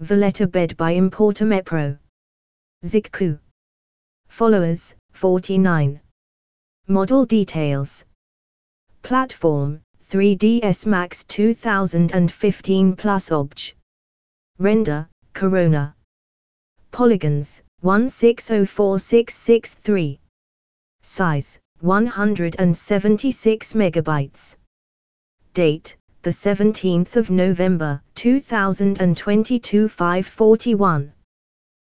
Valletta bed by Importer Mepro. Zikku. Followers, 49. Model details. Platform, 3ds Max 2015 Plus Obj. Render, Corona. Polygons, 1604663. Size, 176 megabytes. Date, the 17th of November, 2022 541.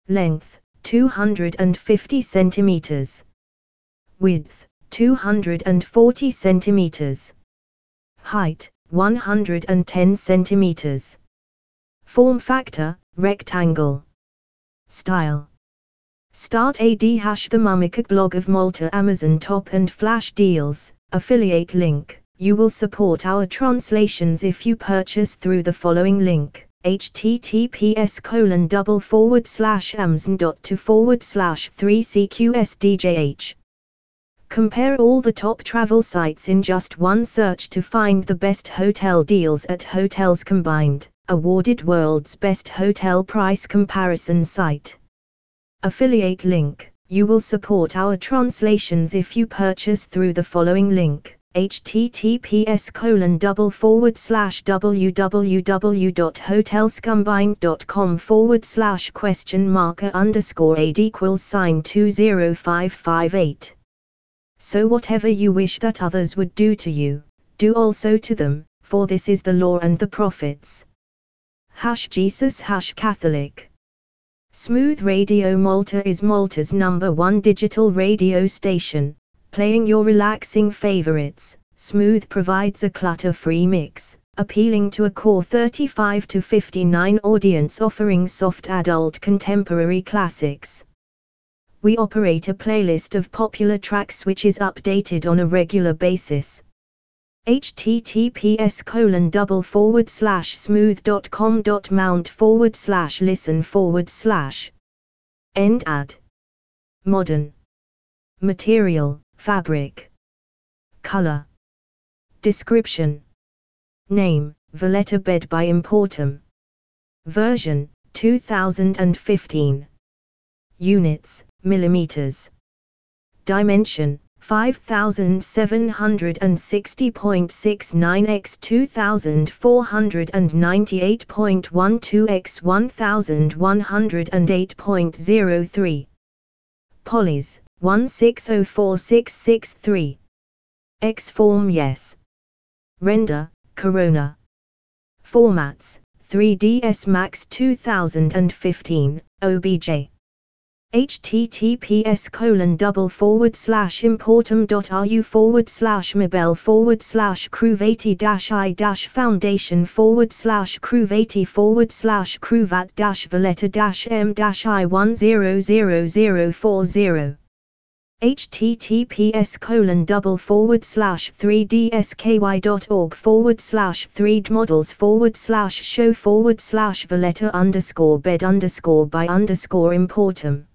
Length, 250 centimeters. Width, 240 centimeters. Height, 110 centimeters. Form factor, rectangle. Style. Start AD hash the Mummicook blog of Malta Amazon top and flash deals, affiliate link. You will support our translations if you purchase through the following link https colon double forward slash amazon.to to forward slash 3cqsdjh. Compare all the top travel sites in just one search to find the best hotel deals at Hotels Combined, awarded world's best hotel price comparison site. Affiliate link. You will support our translations if you purchase through the following link https colon double forward slash www.hotelscombined.com forward slash question marker underscore aid equals sign 20558. So whatever you wish that others would do to you, do also to them, for this is the law and the prophets. Hash Jesus Hash Catholic. Smooth Radio Malta is Malta's number one digital radio station Playing your relaxing favorites, Smooth provides a clutter-free mix, appealing to a core 35 to 59 audience offering soft adult contemporary classics. We operate a playlist of popular tracks which is updated on a regular basis. https colon double forward slash smooth.com dot mount forward slash listen forward slash. End ad. Modern. Material fabric, color, description, name, Valletta bed by Importum, version, 2015, units, millimeters, dimension, 5760.69 x 2498.12 x 1108.03 Polys 1604663. X form yes. Render, Corona. Formats, 3ds Max 2015, OBJ https colon double forward slash importum.ru forward slash mabel forward slash cruvati dash i dash foundation forward slash cruvati forward slash cruvat dash valletta dash m dash i 100040 https colon double forward slash 3dsky.org forward slash 3d models forward slash show forward slash valletta underscore bed underscore by underscore importum